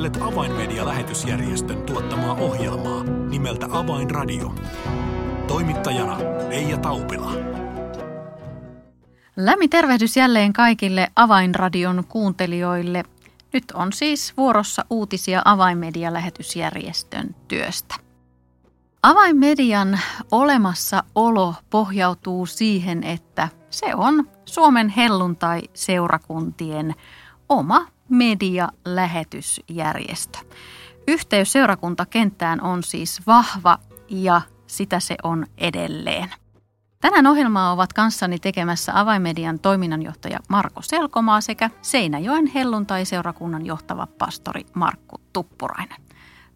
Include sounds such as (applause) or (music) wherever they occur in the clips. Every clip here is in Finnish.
Kuuntelet Avainmedia-lähetysjärjestön tuottamaa ohjelmaa nimeltä Avainradio. Toimittajana Leija Taupila. Lämmin tervehdys jälleen kaikille Avainradion kuuntelijoille. Nyt on siis vuorossa uutisia Avainmedia-lähetysjärjestön työstä. Avainmedian olemassaolo pohjautuu siihen, että se on Suomen helluntai-seurakuntien oma medialähetysjärjestö. Yhteys seurakuntakenttään on siis vahva ja sitä se on edelleen. Tänään ohjelmaa ovat kanssani tekemässä Avaimedian toiminnanjohtaja Marko Selkomaa sekä Seinäjoen helluntai-seurakunnan johtava pastori Markku Tuppurainen.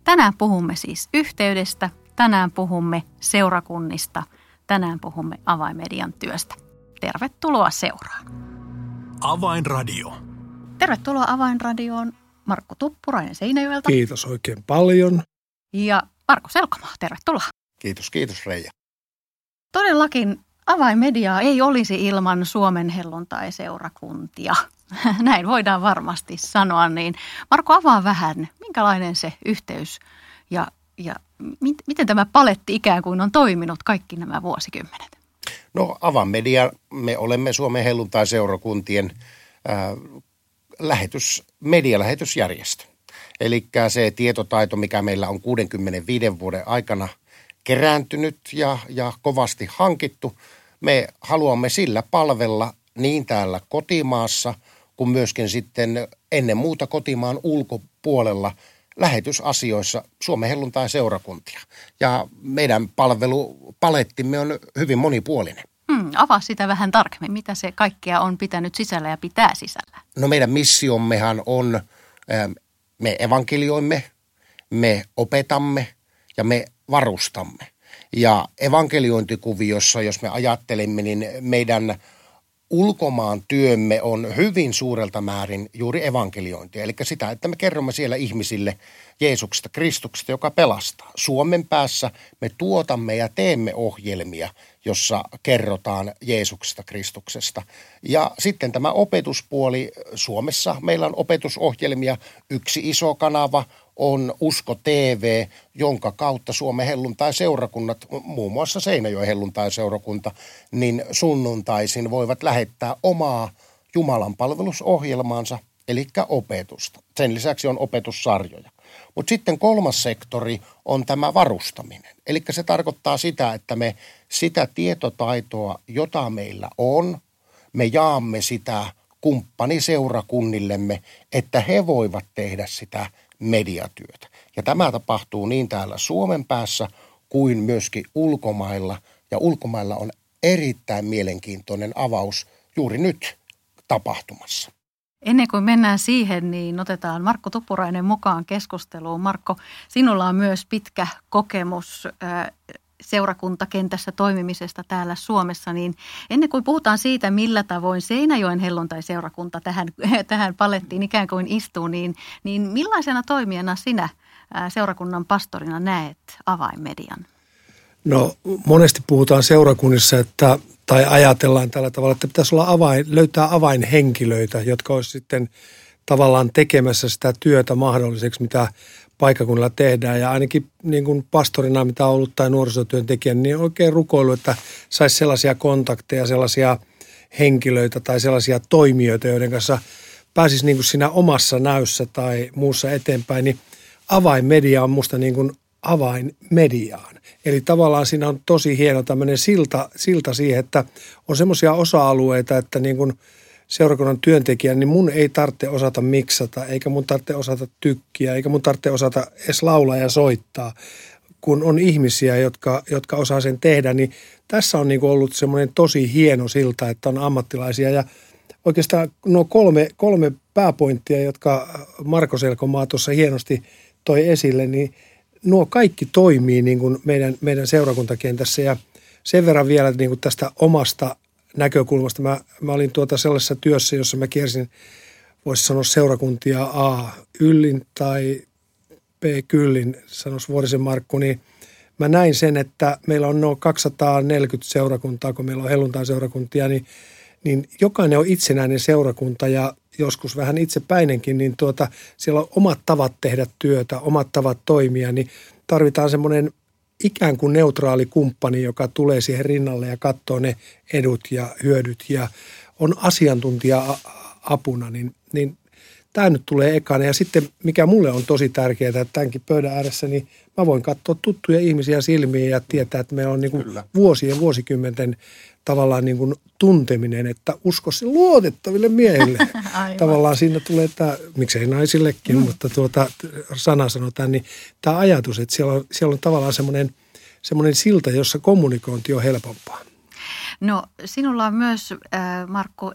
Tänään puhumme siis yhteydestä, tänään puhumme seurakunnista, tänään puhumme Avaimedian työstä. Tervetuloa seuraan. Avainradio. Tervetuloa Avainradioon Markku Tuppurainen Seinäjoelta. Kiitos oikein paljon. Ja Marko Selkomaa, tervetuloa. Kiitos, kiitos Reija. Todellakin avainmediaa ei olisi ilman Suomen helluntai-seurakuntia. (laughs) Näin voidaan varmasti sanoa. Niin Marko, avaa vähän, minkälainen se yhteys ja, ja mit, miten tämä paletti ikään kuin on toiminut kaikki nämä vuosikymmenet? No avainmedia, me olemme Suomen helluntai-seurakuntien äh, lähetys, medialähetysjärjestö. Eli se tietotaito, mikä meillä on 65 vuoden aikana kerääntynyt ja, ja kovasti hankittu, me haluamme sillä palvella niin täällä kotimaassa kuin myöskin sitten ennen muuta kotimaan ulkopuolella lähetysasioissa Suomen helluntai seurakuntia. Ja meidän palvelupalettimme on hyvin monipuolinen. Hmm, avaa sitä vähän tarkemmin, mitä se kaikkea on pitänyt sisällä ja pitää sisällä. No meidän missiommehan on, ähm, me evankelioimme, me opetamme ja me varustamme. Ja evankeliointikuviossa, jos me ajattelemme, niin meidän ulkomaan työmme on hyvin suurelta määrin juuri evankeliointia. Eli sitä, että me kerromme siellä ihmisille Jeesuksesta, Kristuksesta, joka pelastaa. Suomen päässä me tuotamme ja teemme ohjelmia, jossa kerrotaan Jeesuksesta, Kristuksesta. Ja sitten tämä opetuspuoli. Suomessa meillä on opetusohjelmia. Yksi iso kanava on Usko TV, jonka kautta Suomen helluntai-seurakunnat, muun muassa Seinäjoen helluntai-seurakunta, niin sunnuntaisin voivat lähettää omaa Jumalan palvelusohjelmaansa, eli opetusta. Sen lisäksi on opetussarjoja. Mutta sitten kolmas sektori on tämä varustaminen. Eli se tarkoittaa sitä, että me sitä tietotaitoa, jota meillä on, me jaamme sitä kumppaniseurakunnillemme, että he voivat tehdä sitä mediatyötä. Ja tämä tapahtuu niin täällä Suomen päässä kuin myöskin ulkomailla. Ja ulkomailla on erittäin mielenkiintoinen avaus juuri nyt tapahtumassa. Ennen kuin mennään siihen, niin otetaan Markko Tupurainen mukaan keskusteluun. Markko, sinulla on myös pitkä kokemus seurakuntakentässä toimimisesta täällä Suomessa, niin ennen kuin puhutaan siitä, millä tavoin Seinäjoen helluntai-seurakunta tähän, (laughs) tähän palettiin ikään kuin istuu, niin, niin millaisena toimijana sinä seurakunnan pastorina näet avainmedian? No monesti puhutaan seurakunnissa, että tai ajatellaan tällä tavalla, että pitäisi olla avain, löytää avainhenkilöitä, jotka olisi sitten tavallaan tekemässä sitä työtä mahdolliseksi, mitä paikakunnalla tehdään. Ja ainakin niin kuin pastorina, mitä on ollut tai nuorisotyöntekijän, niin oikein rukoilu, että saisi sellaisia kontakteja, sellaisia henkilöitä tai sellaisia toimijoita, joiden kanssa pääsisi niin kuin siinä omassa näyssä tai muussa eteenpäin, niin avainmedia on musta niin kuin avainmediaan. Eli tavallaan siinä on tosi hieno tämmöinen silta, silta siihen, että on semmoisia osa-alueita, että niin kuin seurakunnan työntekijä, niin mun ei tarvitse osata miksata, eikä mun tarvitse osata tykkiä, eikä mun tarvitse osata edes laulaa ja soittaa. Kun on ihmisiä, jotka, jotka osaa sen tehdä, niin tässä on niin ollut semmoinen tosi hieno silta, että on ammattilaisia. Ja oikeastaan nuo kolme, kolme pääpointtia, jotka Marko Selkomaa tuossa hienosti toi esille, niin – nuo kaikki toimii niin kuin meidän, meidän seurakuntakentässä ja sen verran vielä niin kuin tästä omasta näkökulmasta. Mä, mä olin tuota sellaisessa työssä, jossa mä kiersin, voisi sanoa seurakuntia A. Yllin tai B. Kyllin, sanoisi Vuorisen Markku, niin mä näin sen, että meillä on noin 240 seurakuntaa, kun meillä on helluntai-seurakuntia, niin niin jokainen on itsenäinen seurakunta ja joskus vähän itsepäinenkin, niin tuota, siellä on omat tavat tehdä työtä, omat tavat toimia, niin tarvitaan semmoinen ikään kuin neutraali kumppani, joka tulee siihen rinnalle ja katsoo ne edut ja hyödyt ja on asiantuntija apuna, niin, niin tämä nyt tulee ekana. Ja sitten mikä mulle on tosi tärkeää, että tämänkin pöydän ääressä, niin mä voin katsoa tuttuja ihmisiä silmiin ja tietää, että meillä on niin kuin vuosien, vuosikymmenten tavallaan niin kuin tunteminen, että usko se luotettaville miehille. (laughs) tavallaan siinä tulee tämä, miksei naisillekin, mm. mutta tuota sana sanotaan, niin tämä ajatus, että siellä on, siellä on tavallaan semmoinen, semmoinen silta, jossa kommunikointi on helpompaa. No sinulla on myös, äh, Markku,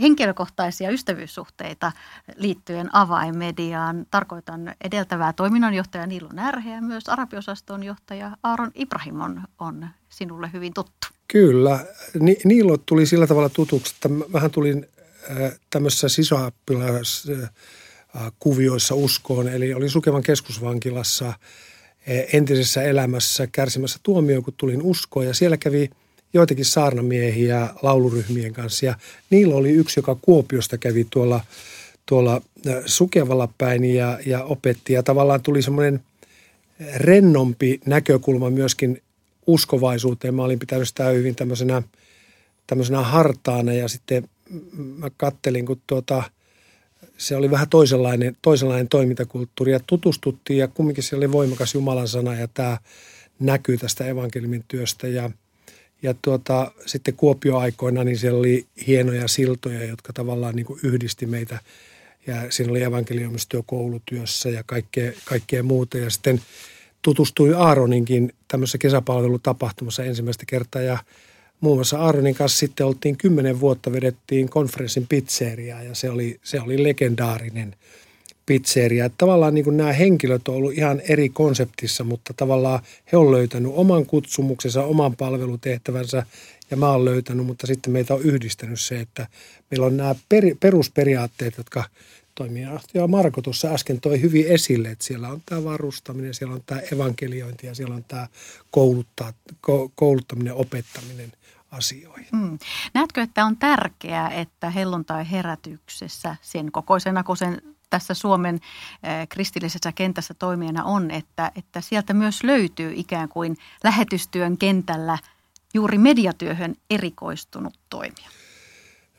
henkilökohtaisia ystävyyssuhteita liittyen avainmediaan. Tarkoitan edeltävää toiminnanjohtaja Niilo Närhe ja myös arabiosaston johtaja Aaron Ibrahim on, on sinulle hyvin tuttu. Kyllä. Ni, Niilo tuli sillä tavalla tutuksi, että vähän tulin äh, tämmöisessä sisäoppilaskuvioissa uskoon. Eli olin Sukevan keskusvankilassa äh, entisessä elämässä kärsimässä tuomioon, kun tulin uskoon. Ja siellä kävi – joitakin saarnamiehiä lauluryhmien kanssa. Ja niillä oli yksi, joka Kuopiosta kävi tuolla, tuolla Sukevalla päin ja, ja opetti. Ja tavallaan tuli semmoinen rennompi näkökulma myöskin uskovaisuuteen. Mä olin pitänyt sitä hyvin tämmöisenä, tämmöisenä hartaana ja sitten mä kattelin, kun tuota, se oli vähän toisenlainen, toisenlainen toimintakulttuuri ja tutustuttiin ja kumminkin siellä oli voimakas Jumalan sana ja tämä näkyy tästä evankeliumin työstä ja – ja tuota, sitten Kuopio-aikoina niin siellä oli hienoja siltoja, jotka tavallaan niin kuin yhdisti meitä. Ja siinä oli evankeliumistyö koulutyössä ja kaikkea, kaikkea muuta. Ja sitten tutustui Aaroninkin tämmöisessä kesäpalvelutapahtumassa ensimmäistä kertaa. Ja muun muassa Aaronin kanssa sitten oltiin kymmenen vuotta, vedettiin konferenssin pizzeriaa ja se oli, se oli legendaarinen – pizzeria. Että tavallaan niin kuin nämä henkilöt on ollut ihan eri konseptissa, mutta tavallaan he on löytänyt oman kutsumuksensa, oman palvelutehtävänsä ja mä oon löytänyt, mutta sitten meitä on yhdistänyt se, että meillä on nämä per, perusperiaatteet, jotka toimija Marko tuossa äsken toi hyvin esille, että siellä on tämä varustaminen, siellä on tämä evankeliointi ja siellä on tämä kouluttaa, kouluttaminen, opettaminen asioihin. Hmm. Näetkö, että on tärkeää, että helluntai herätyksessä sen kokoisena kuin sen tässä Suomen kristillisessä kentässä toimijana on, että, että sieltä myös löytyy ikään kuin lähetystyön kentällä juuri mediatyöhön erikoistunut toimija.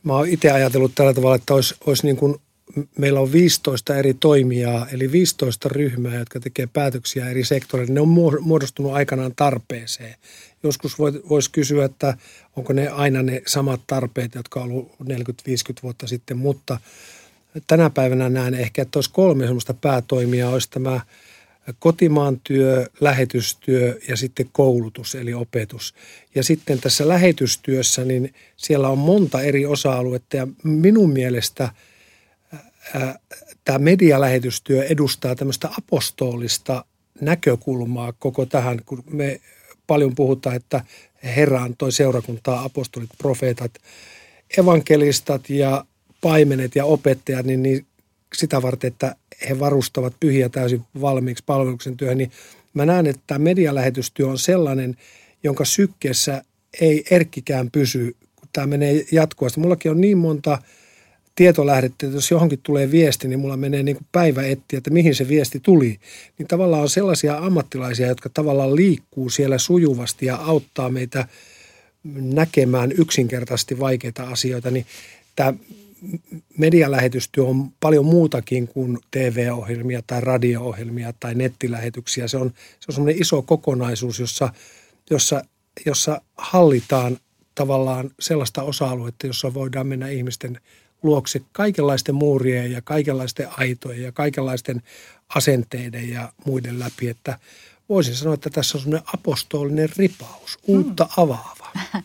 Mä oon itse ajatellut tällä tavalla, että olisi, olisi niin kuin, meillä on 15 eri toimijaa, eli 15 ryhmää, jotka tekee päätöksiä eri sektoreilla. Ne on muodostunut aikanaan tarpeeseen. Joskus voisi kysyä, että onko ne aina ne samat tarpeet, jotka on ollut 40-50 vuotta sitten, mutta – tänä päivänä näen ehkä, että olisi kolme sellaista päätoimia. Olisi tämä kotimaan työ, lähetystyö ja sitten koulutus eli opetus. Ja sitten tässä lähetystyössä, niin siellä on monta eri osa-aluetta ja minun mielestä tämä medialähetystyö edustaa tämmöistä apostolista näkökulmaa koko tähän, kun me paljon puhutaan, että Herra antoi seurakuntaa apostolit, profeetat, evankelistat ja paimenet ja opettajat, niin, niin sitä varten, että he varustavat pyhiä täysin valmiiksi palveluksen työhön, niin mä näen, että tämä medialähetystyö on sellainen, jonka sykkeessä ei erkkikään pysy, kun tämä menee jatkuvasti. Mullakin on niin monta tietolähdettä, että jos johonkin tulee viesti, niin mulla menee niin kuin päivä etsiä, että mihin se viesti tuli. Niin tavallaan on sellaisia ammattilaisia, jotka tavallaan liikkuu siellä sujuvasti ja auttaa meitä näkemään yksinkertaisesti vaikeita asioita, niin tämä medialähetystyö on paljon muutakin kuin TV-ohjelmia tai radio-ohjelmia tai nettilähetyksiä. Se on, se on semmoinen iso kokonaisuus, jossa, jossa, jossa hallitaan tavallaan sellaista osa-aluetta, jossa voidaan mennä ihmisten luokse kaikenlaisten muurien ja kaikenlaisten aitojen ja kaikenlaisten asenteiden ja muiden läpi, että voisin sanoa, että tässä on semmoinen apostolinen ripaus, uutta hmm. avaava. (laughs)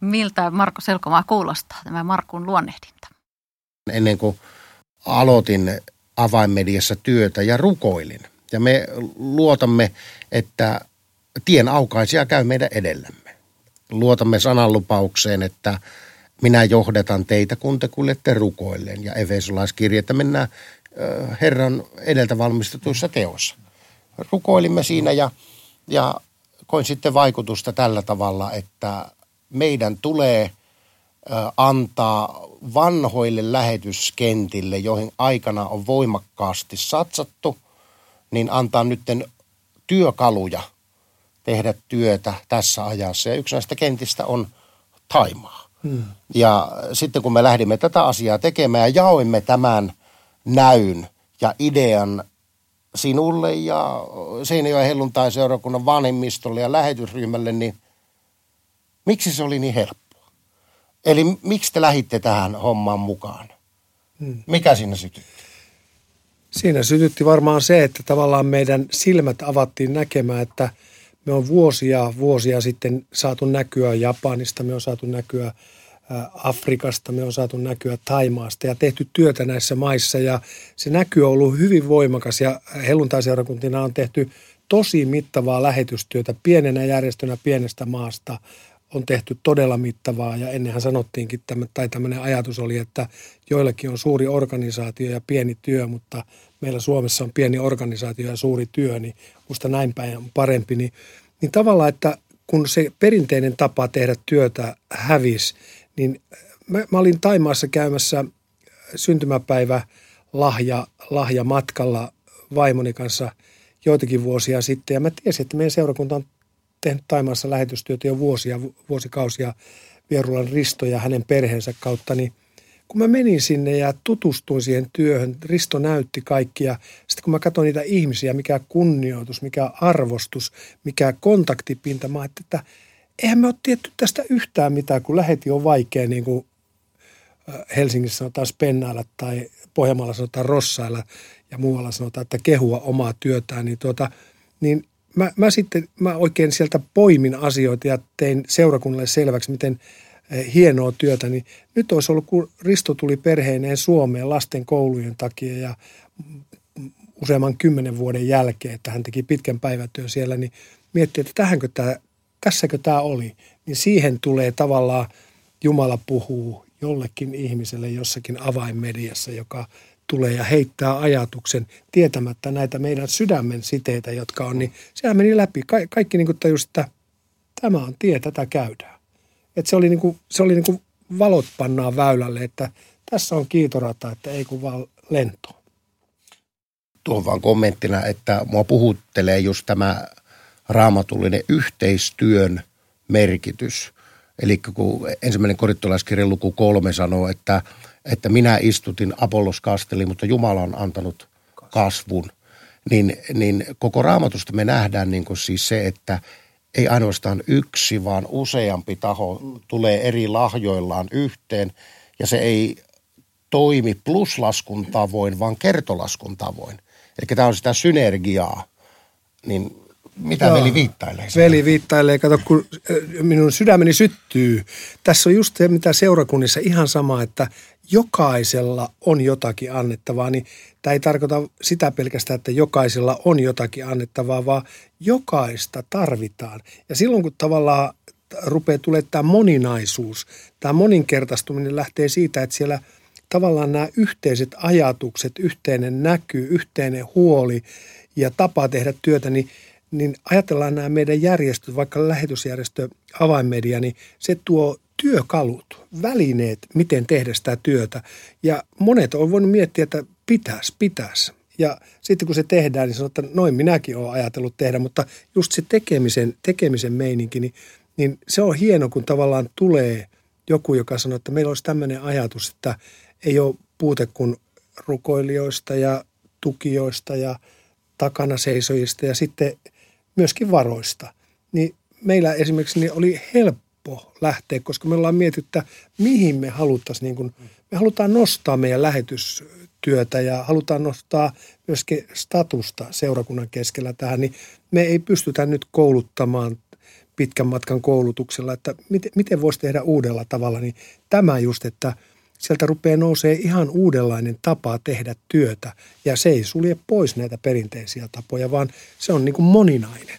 Miltä Marko Selkomaa kuulostaa tämä Markun luonnehdinta? Ennen kuin aloitin avainmediassa työtä ja rukoilin. Ja me luotamme, että tien aukaisia käy meidän edellämme. Luotamme sananlupaukseen, että minä johdatan teitä, kun te kuljette rukoilleen. Ja Efesolaiskirja, että mennään Herran edeltä valmistetuissa teoissa. Rukoilimme siinä ja, ja koin sitten vaikutusta tällä tavalla, että meidän tulee antaa vanhoille lähetyskentille, joihin aikana on voimakkaasti satsattu, niin antaa nytten työkaluja tehdä työtä tässä ajassa. Ja yksi näistä kentistä on Taimaa. Hmm. Ja sitten kun me lähdimme tätä asiaa tekemään ja jaoimme tämän näyn ja idean sinulle ja Seinäjoen helluntai-seurakunnan vanhemmistolle ja lähetysryhmälle, niin miksi se oli niin helppoa? Eli miksi te lähditte tähän hommaan mukaan? Hmm. Mikä siinä sytytti? Siinä sytytti varmaan se, että tavallaan meidän silmät avattiin näkemään, että me on vuosia, vuosia sitten saatu näkyä Japanista, me on saatu näkyä Afrikasta, me on saatu näkyä Taimaasta ja tehty työtä näissä maissa ja se näky on ollut hyvin voimakas ja helluntaiseurakuntina on tehty tosi mittavaa lähetystyötä pienenä järjestönä pienestä maasta on tehty todella mittavaa ja ennenhän sanottiinkin, tai tämmöinen ajatus oli, että joillakin on suuri organisaatio ja pieni työ, mutta meillä Suomessa on pieni organisaatio ja suuri työ, niin musta näin päin on parempi. Niin, niin tavallaan, että kun se perinteinen tapa tehdä työtä hävisi, niin mä, mä olin Taimaassa käymässä syntymäpäivä lahja, lahja matkalla vaimoni kanssa joitakin vuosia sitten. Ja mä tiesin, että meidän seurakunta on tehnyt Taimaassa lähetystyötä jo vuosia, vuosikausia Vierulan Risto ja hänen perheensä kautta, niin kun mä menin sinne ja tutustuin siihen työhön, Risto näytti kaikkia. Sitten kun mä katsoin niitä ihmisiä, mikä kunnioitus, mikä arvostus, mikä kontaktipinta, mä ajattelin, että eihän me ole tietty tästä yhtään mitään, kun läheti on vaikea, niin kuin Helsingissä sanotaan spennailla tai Pohjanmaalla sanotaan rossailla ja muualla sanotaan, että kehua omaa työtään, niin, tuota, niin mä, mä sitten mä oikein sieltä poimin asioita ja tein seurakunnalle selväksi, miten eh, hienoa työtä, niin nyt olisi ollut, kun Risto tuli perheineen Suomeen lasten koulujen takia ja useamman kymmenen vuoden jälkeen, että hän teki pitkän päivätyön siellä, niin mietti, että tähänkö tämä, tässäkö tämä oli. Niin siihen tulee tavallaan Jumala puhuu jollekin ihmiselle jossakin avainmediassa, joka tulee ja heittää ajatuksen tietämättä näitä meidän sydämen siteitä, jotka on, niin sehän meni läpi. Ka- kaikki niin kuin tajus, että tämä on tie, tätä käydään. Et se oli, niin kuin, se oli niin kuin valot pannaan väylälle, että tässä on kiitorata, että ei kun vaan lento. Tuon vaan kommenttina, että mua puhuttelee just tämä raamatullinen yhteistyön merkitys. Eli kun ensimmäinen korittolaiskirjan luku kolme sanoo, että – että minä istutin Apollos kasteli, mutta Jumala on antanut kasvun. Niin, niin koko raamatusta me nähdään niin kuin siis se, että ei ainoastaan yksi, vaan useampi taho tulee eri lahjoillaan yhteen ja se ei toimi pluslaskun tavoin, vaan kertolaskun tavoin. Eli tämä on sitä synergiaa. Niin mitä Joo. veli viittailee? Veli viittailee, kato kun minun sydämeni syttyy. Tässä on just se, mitä seurakunnissa ihan sama, että jokaisella on jotakin annettavaa, niin tämä ei tarkoita sitä pelkästään, että jokaisella on jotakin annettavaa, vaan jokaista tarvitaan. Ja silloin kun tavallaan rupeaa tulee tämä moninaisuus, tämä moninkertaistuminen lähtee siitä, että siellä tavallaan nämä yhteiset ajatukset, yhteinen näky, yhteinen huoli ja tapa tehdä työtä, niin niin ajatellaan nämä meidän järjestöt, vaikka lähetysjärjestö Avainmedia, niin se tuo työkalut, välineet, miten tehdä sitä työtä. Ja monet on voinut miettiä, että pitäisi, pitäisi. Ja sitten kun se tehdään, niin sanotaan, että noin minäkin olen ajatellut tehdä, mutta just se tekemisen, tekemisen meininki, niin, niin se on hieno, kun tavallaan tulee joku, joka sanoo, että meillä olisi tämmöinen ajatus, että ei ole puute kuin rukoilijoista ja tukijoista ja takana seisojista ja sitten myöskin varoista. Niin meillä esimerkiksi niin oli helppo helppo lähteä, koska me ollaan mietitty, että mihin me haluttaisiin, niin kuin, me halutaan nostaa meidän lähetystyötä ja halutaan nostaa myöskin statusta seurakunnan keskellä tähän, niin me ei pystytä nyt kouluttamaan pitkän matkan koulutuksella, että miten, miten voisi tehdä uudella tavalla, niin tämä just, että sieltä rupeaa nousee ihan uudenlainen tapa tehdä työtä ja se ei sulje pois näitä perinteisiä tapoja, vaan se on niin kuin moninainen.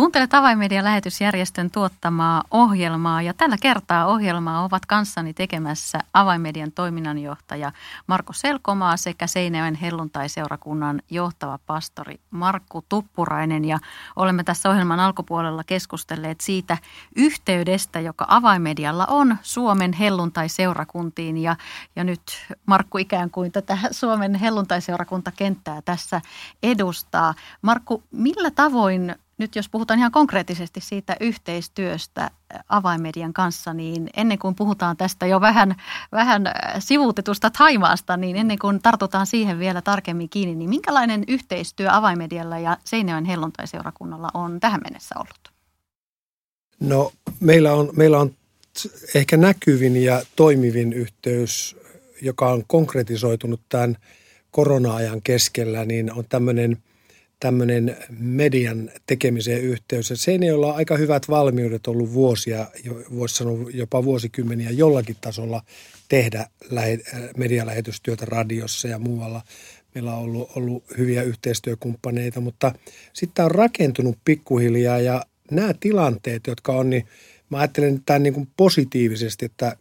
Kuuntelet Avainmedian lähetysjärjestön tuottamaa ohjelmaa. Ja tällä kertaa ohjelmaa ovat kanssani tekemässä Avainmedian toiminnanjohtaja Marko Selkomaa sekä Seinäjoen helluntai-seurakunnan johtava pastori Markku Tuppurainen. Ja olemme tässä ohjelman alkupuolella keskustelleet siitä yhteydestä, joka Avainmedialla on Suomen helluntai-seurakuntiin. Ja, ja nyt Markku ikään kuin tätä Suomen helluntai-seurakuntakenttää tässä edustaa. Markku, millä tavoin nyt jos puhutaan ihan konkreettisesti siitä yhteistyöstä avaimedian kanssa, niin ennen kuin puhutaan tästä jo vähän, vähän sivuutetusta Taimaasta, niin ennen kuin tartutaan siihen vielä tarkemmin kiinni, niin minkälainen yhteistyö avaimedialla ja Seinäjoen helluntaiseurakunnalla on tähän mennessä ollut? No meillä on, meillä on ehkä näkyvin ja toimivin yhteys, joka on konkretisoitunut tämän korona-ajan keskellä, niin on tämmöinen – tämmöinen median tekemisen yhteys. Seinäjoella on aika hyvät valmiudet ollut vuosia, voisi sanoa jopa vuosikymmeniä jollakin tasolla tehdä medialähetystyötä radiossa ja muualla. Meillä on ollut, ollut hyviä yhteistyökumppaneita, mutta sitten on rakentunut pikkuhiljaa ja nämä tilanteet, jotka on, niin mä ajattelen tämän niin kuin positiivisesti, että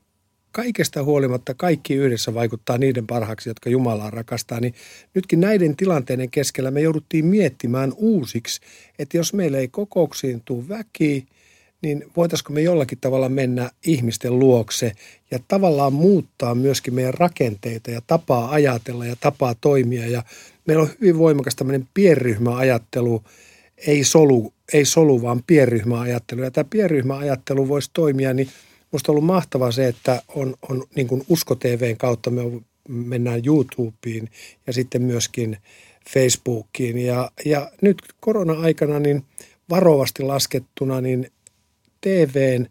kaikesta huolimatta kaikki yhdessä vaikuttaa niiden parhaaksi, jotka Jumalaa rakastaa, niin nytkin näiden tilanteiden keskellä me jouduttiin miettimään uusiksi, että jos meillä ei kokouksiin tule väki, niin voitaisiko me jollakin tavalla mennä ihmisten luokse ja tavallaan muuttaa myöskin meidän rakenteita ja tapaa ajatella ja tapaa toimia. Ja meillä on hyvin voimakas tämmöinen pienryhmäajattelu, ei solu, ei solu vaan pienryhmäajattelu. Ja tämä pienryhmäajattelu voisi toimia niin – Minusta on ollut mahtavaa se, että on, on niin kuin Usko TVn kautta me mennään YouTubeen ja sitten myöskin Facebookiin. Ja, ja nyt korona-aikana niin varovasti laskettuna niin TVn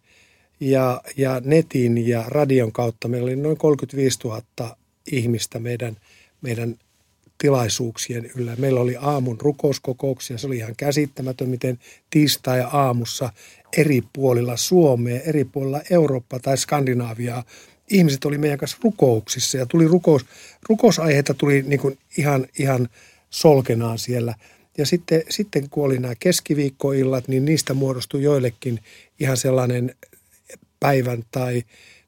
ja, ja netin ja radion kautta meillä oli noin 35 000 ihmistä meidän, meidän tilaisuuksien yllä. Meillä oli aamun rukouskokouksia. Se oli ihan käsittämätön, miten tiistai-aamussa eri puolilla Suomea, eri puolilla Eurooppaa tai Skandinaaviaa ihmiset oli meidän kanssa rukouksissa ja tuli rukous, rukousaiheita tuli niin kuin ihan, ihan solkenaan siellä. Ja sitten, sitten kun oli nämä keskiviikkoillat, niin niistä muodostui joillekin ihan sellainen päivän tai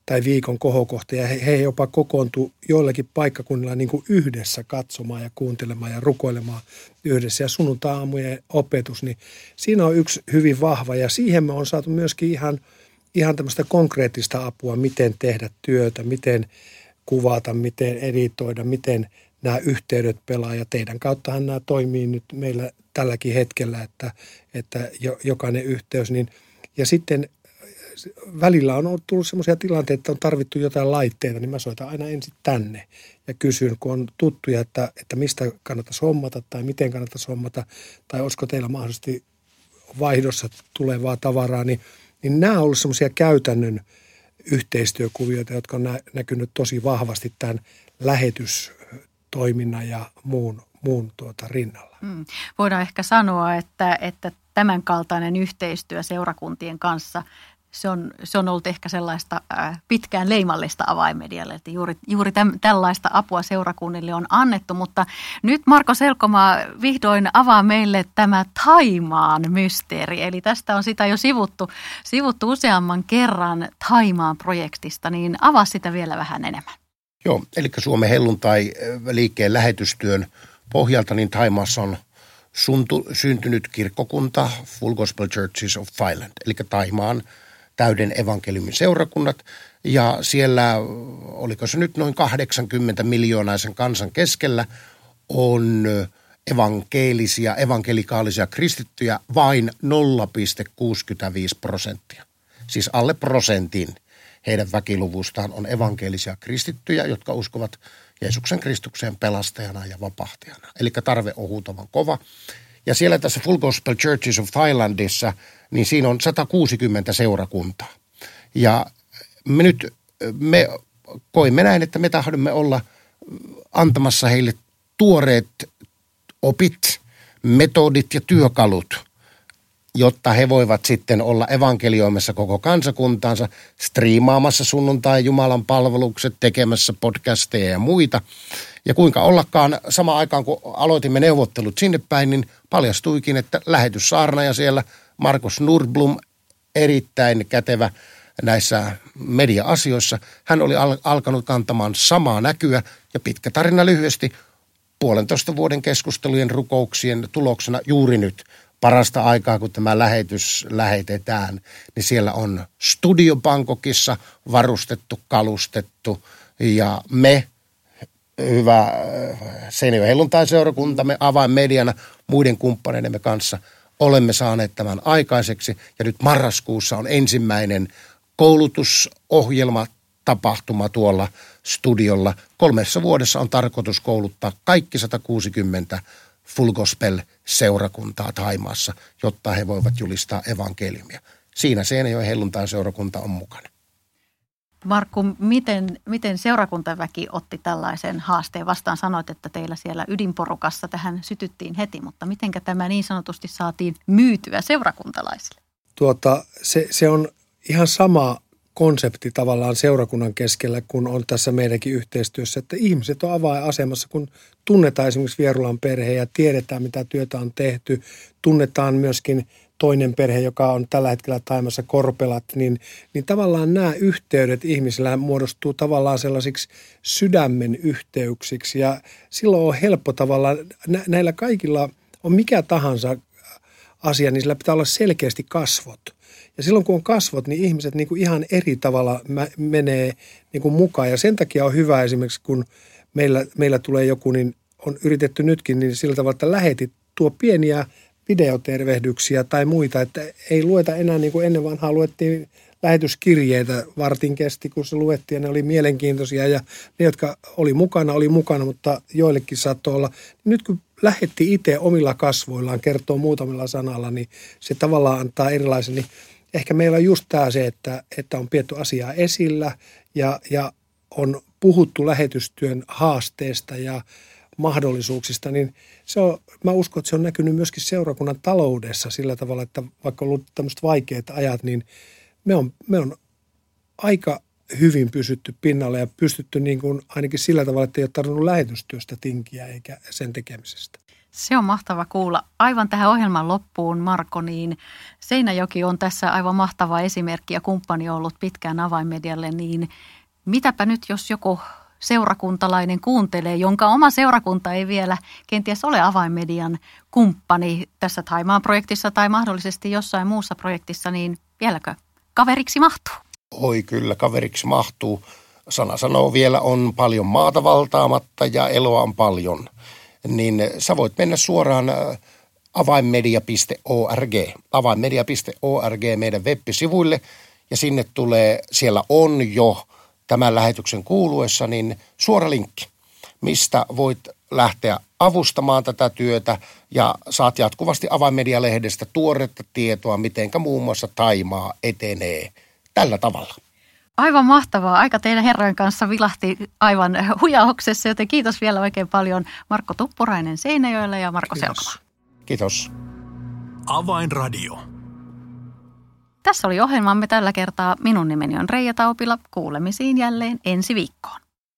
tai viikon kohokohta ja he, he jopa kokoontu joillakin paikkakunnilla niin kuin yhdessä katsomaan ja kuuntelemaan ja rukoilemaan yhdessä. Ja sunnuntai-aamujen opetus, niin siinä on yksi hyvin vahva ja siihen me on saatu myöskin ihan, ihan tämmöistä konkreettista apua, miten tehdä työtä, miten kuvata, miten editoida, miten nämä yhteydet pelaa ja teidän kauttahan nämä toimii nyt meillä tälläkin hetkellä, että, että jokainen yhteys, niin ja sitten välillä on tullut sellaisia tilanteita, että on tarvittu jotain laitteita, niin mä soitan aina ensin tänne ja kysyn, kun on tuttuja, että, että mistä kannattaisi hommata tai miten kannattaisi hommata tai olisiko teillä mahdollisesti vaihdossa tulevaa tavaraa, niin, niin nämä on ollut semmoisia käytännön yhteistyökuvioita, jotka on näkynyt tosi vahvasti tämän lähetystoiminnan ja muun, muun tuota rinnalla. Mm. Voidaan ehkä sanoa, että, että tämänkaltainen yhteistyö seurakuntien kanssa se on, se on ollut ehkä sellaista pitkään leimallista avaimedialle, että juuri, juuri täm, tällaista apua seurakunnille on annettu, mutta nyt Marko Selkomaa vihdoin avaa meille tämä Taimaan mysteeri, eli tästä on sitä jo sivuttu, sivuttu useamman kerran Taimaan projektista, niin avaa sitä vielä vähän enemmän. Joo, eli Suomen helluntai-liikkeen lähetystyön pohjalta niin Taimaassa on suntu, syntynyt kirkkokunta Full Gospel Churches of Thailand, eli Taimaan täyden evankeliumin seurakunnat. Ja siellä, oliko se nyt noin 80 miljoonaisen kansan keskellä, on evankelisia, evankelikaalisia kristittyjä vain 0,65 prosenttia. Siis alle prosentin heidän väkiluvustaan on evankelisia kristittyjä, jotka uskovat Jeesuksen Kristukseen pelastajana ja vapahtajana. Eli tarve on huutavan kova. Ja siellä tässä Full Gospel Churches of Thailandissa, niin siinä on 160 seurakuntaa. Ja me nyt me koimme näin, että me tahdomme olla antamassa heille tuoreet opit, metodit ja työkalut – jotta he voivat sitten olla evankelioimassa koko kansakuntaansa, striimaamassa sunnuntai Jumalan palvelukset, tekemässä podcasteja ja muita. Ja kuinka ollakaan sama aikaan, kun aloitimme neuvottelut sinne päin, niin paljastuikin, että lähetyssaarnaja siellä, Markus Nurblum, erittäin kätevä näissä media-asioissa. Hän oli al- alkanut kantamaan samaa näkyä ja pitkä tarina lyhyesti puolentoista vuoden keskustelujen rukouksien tuloksena juuri nyt parasta aikaa, kun tämä lähetys lähetetään, niin siellä on studio Bangkokissa varustettu, kalustettu ja me, hyvä äh, Seinäjoen helluntai-seurakuntamme avainmediana muiden kumppaneidemme kanssa olemme saaneet tämän aikaiseksi ja nyt marraskuussa on ensimmäinen koulutusohjelma tapahtuma tuolla studiolla. Kolmessa vuodessa on tarkoitus kouluttaa kaikki 160 Full Gospel-seurakuntaa Taimaassa, jotta he voivat julistaa evankeliumia. Siinä Seinäjoen helluntain seurakunta on mukana. Markku, miten, miten seurakuntaväki otti tällaisen haasteen vastaan? Sanoit, että teillä siellä ydinporukassa tähän sytyttiin heti, mutta miten tämä niin sanotusti saatiin myytyä seurakuntalaisille? Tuota, se, se on ihan sama konsepti tavallaan seurakunnan keskellä, kun on tässä meidänkin yhteistyössä, että ihmiset on avainasemassa, kun tunnetaan esimerkiksi Vierulan perhe ja tiedetään, mitä työtä on tehty. Tunnetaan myöskin toinen perhe, joka on tällä hetkellä taimassa Korpelat, niin, niin tavallaan nämä yhteydet ihmisillä muodostuu tavallaan sellaisiksi sydämen yhteyksiksi ja silloin on helppo tavallaan, näillä kaikilla on mikä tahansa asia, niin sillä pitää olla selkeästi kasvot – ja silloin kun on kasvot, niin ihmiset niin kuin ihan eri tavalla menee niin kuin mukaan. Ja sen takia on hyvä esimerkiksi, kun meillä, meillä tulee joku, niin on yritetty nytkin niin sillä tavalla, että lähetit tuo pieniä videotervehdyksiä tai muita, että ei lueta enää niin kuin ennen vanhaa luettiin lähetyskirjeitä vartin kesti, kun se luettiin ja ne oli mielenkiintoisia ja ne, jotka oli mukana, oli mukana, mutta joillekin saattoi olla. Nyt kun lähetti itse omilla kasvoillaan, kertoo muutamilla sanalla, niin se tavallaan antaa erilaisen, niin ehkä meillä on just tämä se, että, että on pietty asiaa esillä ja, ja on puhuttu lähetystyön haasteesta ja mahdollisuuksista, niin se on, mä uskon, että se on näkynyt myöskin seurakunnan taloudessa sillä tavalla, että vaikka on ollut tämmöiset vaikeat ajat, niin me on, me on aika hyvin pysytty pinnalle ja pystytty niin kuin ainakin sillä tavalla, että ei ole tarvinnut lähetystyöstä tinkiä eikä sen tekemisestä. Se on mahtava kuulla. Aivan tähän ohjelman loppuun, Marko, niin Seinäjoki on tässä aivan mahtava esimerkki ja kumppani ollut pitkään avainmedialle, niin mitäpä nyt, jos joku seurakuntalainen kuuntelee, jonka oma seurakunta ei vielä kenties ole avainmedian kumppani tässä Taimaan projektissa tai mahdollisesti jossain muussa projektissa, niin vieläkö kaveriksi mahtuu? Oi kyllä, kaveriksi mahtuu. Sana sanoo vielä on paljon maata valtaamatta ja eloa on paljon – niin sä voit mennä suoraan äh, avainmedia.org, avainmedia.org meidän web-sivuille ja sinne tulee, siellä on jo tämän lähetyksen kuuluessa, niin suora linkki, mistä voit lähteä avustamaan tätä työtä ja saat jatkuvasti avainmedialehdestä tuoretta tietoa, mitenkä muun muassa Taimaa etenee tällä tavalla. Aivan mahtavaa. Aika teidän herrojen kanssa vilahti aivan hujauksessa, joten kiitos vielä oikein paljon Markko Tuppurainen Seinäjoella ja Marko kiitos. Selkoma. Kiitos. Avainradio. Tässä oli ohjelmamme tällä kertaa. Minun nimeni on Reija Taupila. Kuulemisiin jälleen ensi viikkoon.